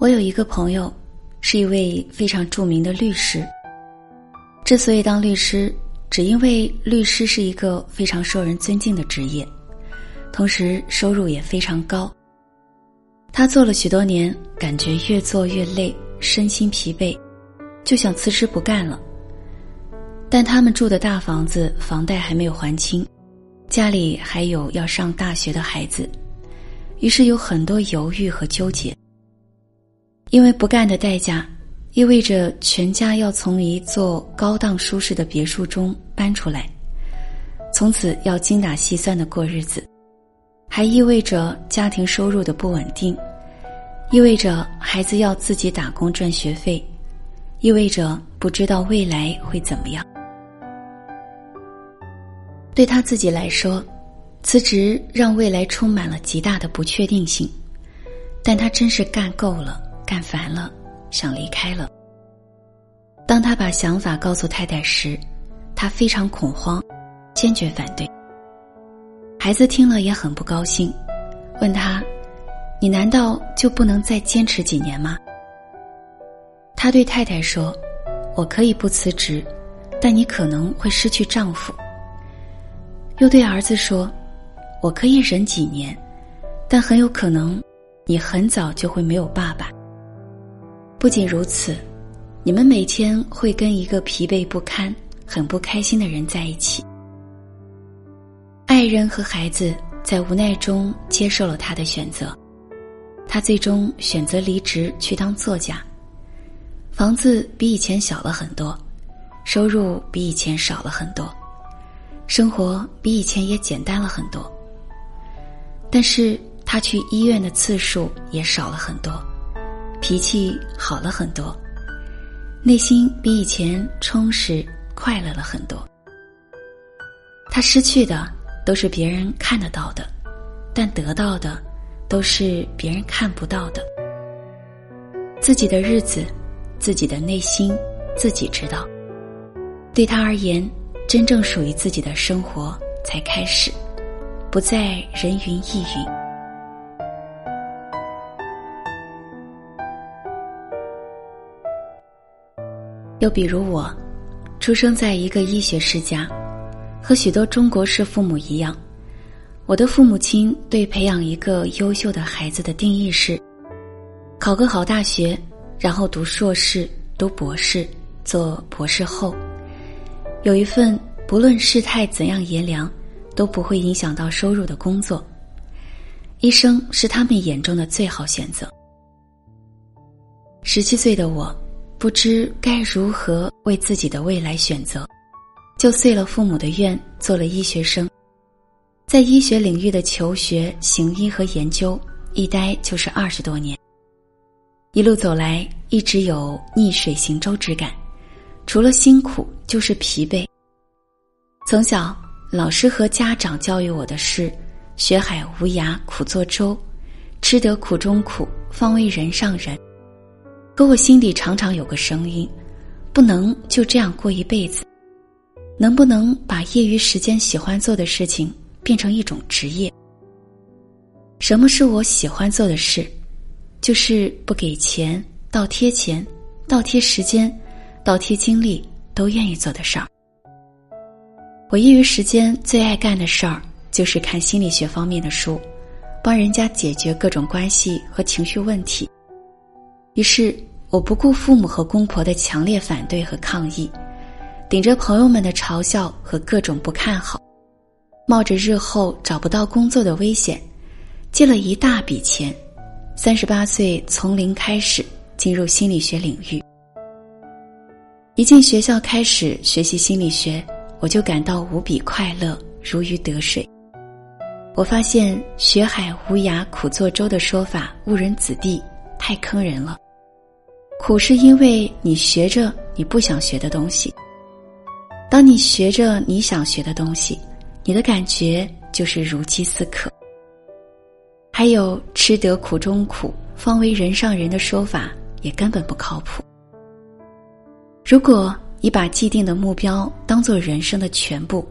我有一个朋友，是一位非常著名的律师。之所以当律师，只因为律师是一个非常受人尊敬的职业，同时收入也非常高。他做了许多年，感觉越做越累，身心疲惫，就想辞职不干了。但他们住的大房子房贷还没有还清，家里还有要上大学的孩子，于是有很多犹豫和纠结。因为不干的代价，意味着全家要从一座高档舒适的别墅中搬出来，从此要精打细算的过日子，还意味着家庭收入的不稳定，意味着孩子要自己打工赚学费，意味着不知道未来会怎么样。对他自己来说，辞职让未来充满了极大的不确定性，但他真是干够了。干烦了，想离开了。当他把想法告诉太太时，他非常恐慌，坚决反对。孩子听了也很不高兴，问他：“你难道就不能再坚持几年吗？”他对太太说：“我可以不辞职，但你可能会失去丈夫。”又对儿子说：“我可以忍几年，但很有可能，你很早就会没有爸爸。”不仅如此，你们每天会跟一个疲惫不堪、很不开心的人在一起。爱人和孩子在无奈中接受了他的选择，他最终选择离职去当作家。房子比以前小了很多，收入比以前少了很多，生活比以前也简单了很多。但是他去医院的次数也少了很多。脾气好了很多，内心比以前充实、快乐了很多。他失去的都是别人看得到的，但得到的都是别人看不到的。自己的日子，自己的内心，自己知道。对他而言，真正属于自己的生活才开始，不再人云亦云。又比如我，出生在一个医学世家，和许多中国式父母一样，我的父母亲对培养一个优秀的孩子的定义是：考个好大学，然后读硕士、读博士、做博士后，有一份不论世态怎样炎凉，都不会影响到收入的工作。医生是他们眼中的最好选择。十七岁的我。不知该如何为自己的未来选择，就遂了父母的愿，做了医学生。在医学领域的求学、行医和研究，一待就是二十多年。一路走来，一直有逆水行舟之感，除了辛苦就是疲惫。从小，老师和家长教育我的是：学海无涯苦作舟，吃得苦中苦，方为人上人。可我心底常常有个声音，不能就这样过一辈子，能不能把业余时间喜欢做的事情变成一种职业？什么是我喜欢做的事？就是不给钱、倒贴钱、倒贴时间、倒贴精力都愿意做的事儿。我业余时间最爱干的事儿就是看心理学方面的书，帮人家解决各种关系和情绪问题。于是。我不顾父母和公婆的强烈反对和抗议，顶着朋友们的嘲笑和各种不看好，冒着日后找不到工作的危险，借了一大笔钱，三十八岁从零开始进入心理学领域。一进学校开始学习心理学，我就感到无比快乐，如鱼得水。我发现“学海无涯苦作舟”的说法误人子弟，太坑人了。苦是因为你学着你不想学的东西。当你学着你想学的东西，你的感觉就是如饥似渴。还有“吃得苦中苦，方为人上人”的说法也根本不靠谱。如果你把既定的目标当做人生的全部，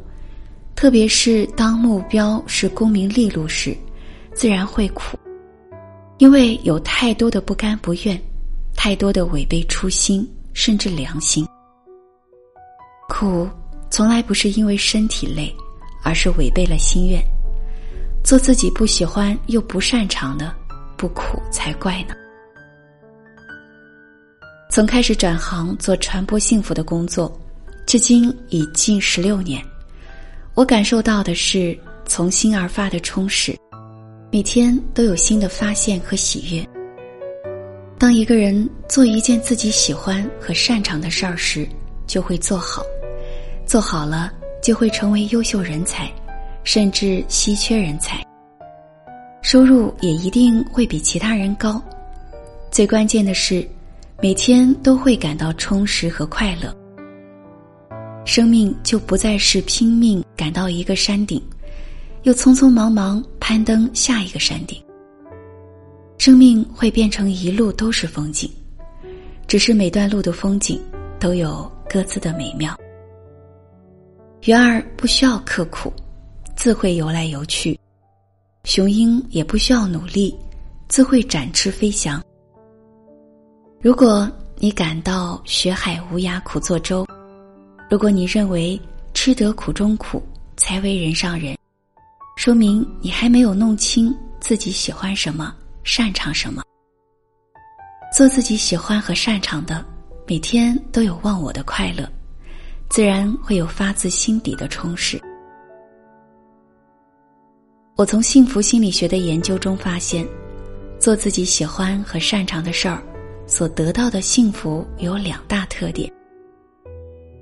特别是当目标是功名利禄时，自然会苦。因为有太多的不甘不愿，太多的违背初心，甚至良心。苦从来不是因为身体累，而是违背了心愿。做自己不喜欢又不擅长的，不苦才怪呢。从开始转行做传播幸福的工作，至今已近十六年，我感受到的是从心而发的充实，每天都有新的发现和喜悦。当一个人做一件自己喜欢和擅长的事儿时，就会做好，做好了就会成为优秀人才，甚至稀缺人才。收入也一定会比其他人高。最关键的是。每天都会感到充实和快乐，生命就不再是拼命赶到一个山顶，又匆匆忙忙攀登下一个山顶。生命会变成一路都是风景，只是每段路的风景都有各自的美妙。鱼儿不需要刻苦，自会游来游去；雄鹰也不需要努力，自会展翅飞翔。如果你感到学海无涯苦作舟，如果你认为吃得苦中苦才为人上人，说明你还没有弄清自己喜欢什么、擅长什么。做自己喜欢和擅长的，每天都有忘我的快乐，自然会有发自心底的充实。我从幸福心理学的研究中发现，做自己喜欢和擅长的事儿。所得到的幸福有两大特点：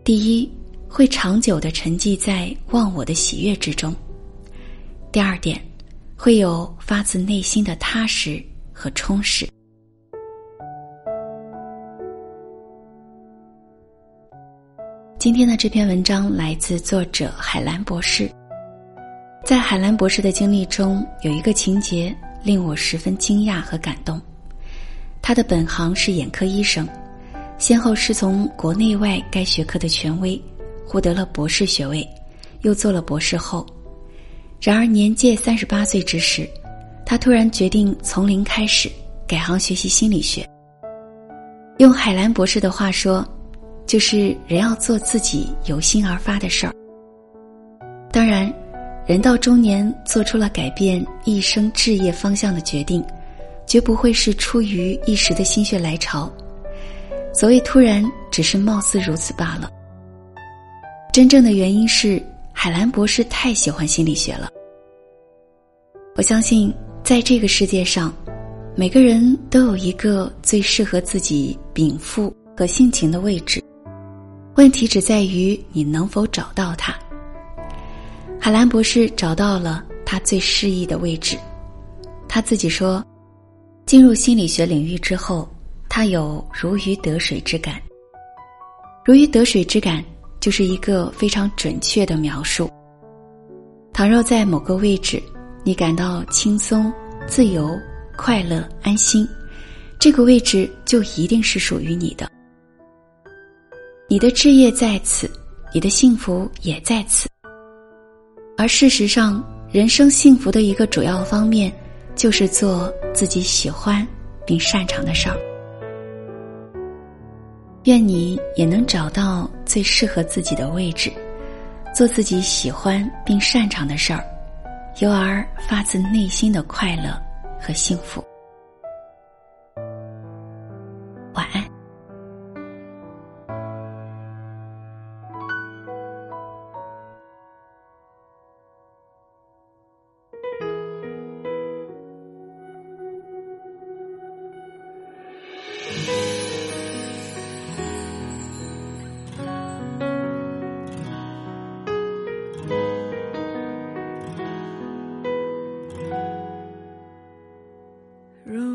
第一，会长久的沉寂在忘我的喜悦之中；第二点，会有发自内心的踏实和充实。今天的这篇文章来自作者海兰博士。在海兰博士的经历中，有一个情节令我十分惊讶和感动。他的本行是眼科医生，先后师从国内外该学科的权威，获得了博士学位，又做了博士后。然而年届三十八岁之时，他突然决定从零开始改行学习心理学。用海兰博士的话说，就是人要做自己由心而发的事儿。当然，人到中年做出了改变一生志业方向的决定。绝不会是出于一时的心血来潮，所谓突然，只是貌似如此罢了。真正的原因是海兰博士太喜欢心理学了。我相信，在这个世界上，每个人都有一个最适合自己禀赋和性情的位置，问题只在于你能否找到它。海兰博士找到了他最适宜的位置，他自己说。进入心理学领域之后，他有如鱼得水之感。如鱼得水之感就是一个非常准确的描述。倘若在某个位置，你感到轻松、自由、快乐、安心，这个位置就一定是属于你的。你的置业在此，你的幸福也在此。而事实上，人生幸福的一个主要方面。就是做自己喜欢并擅长的事儿。愿你也能找到最适合自己的位置，做自己喜欢并擅长的事儿，由而发自内心的快乐和幸福。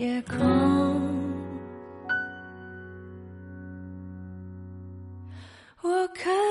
夜空。我看。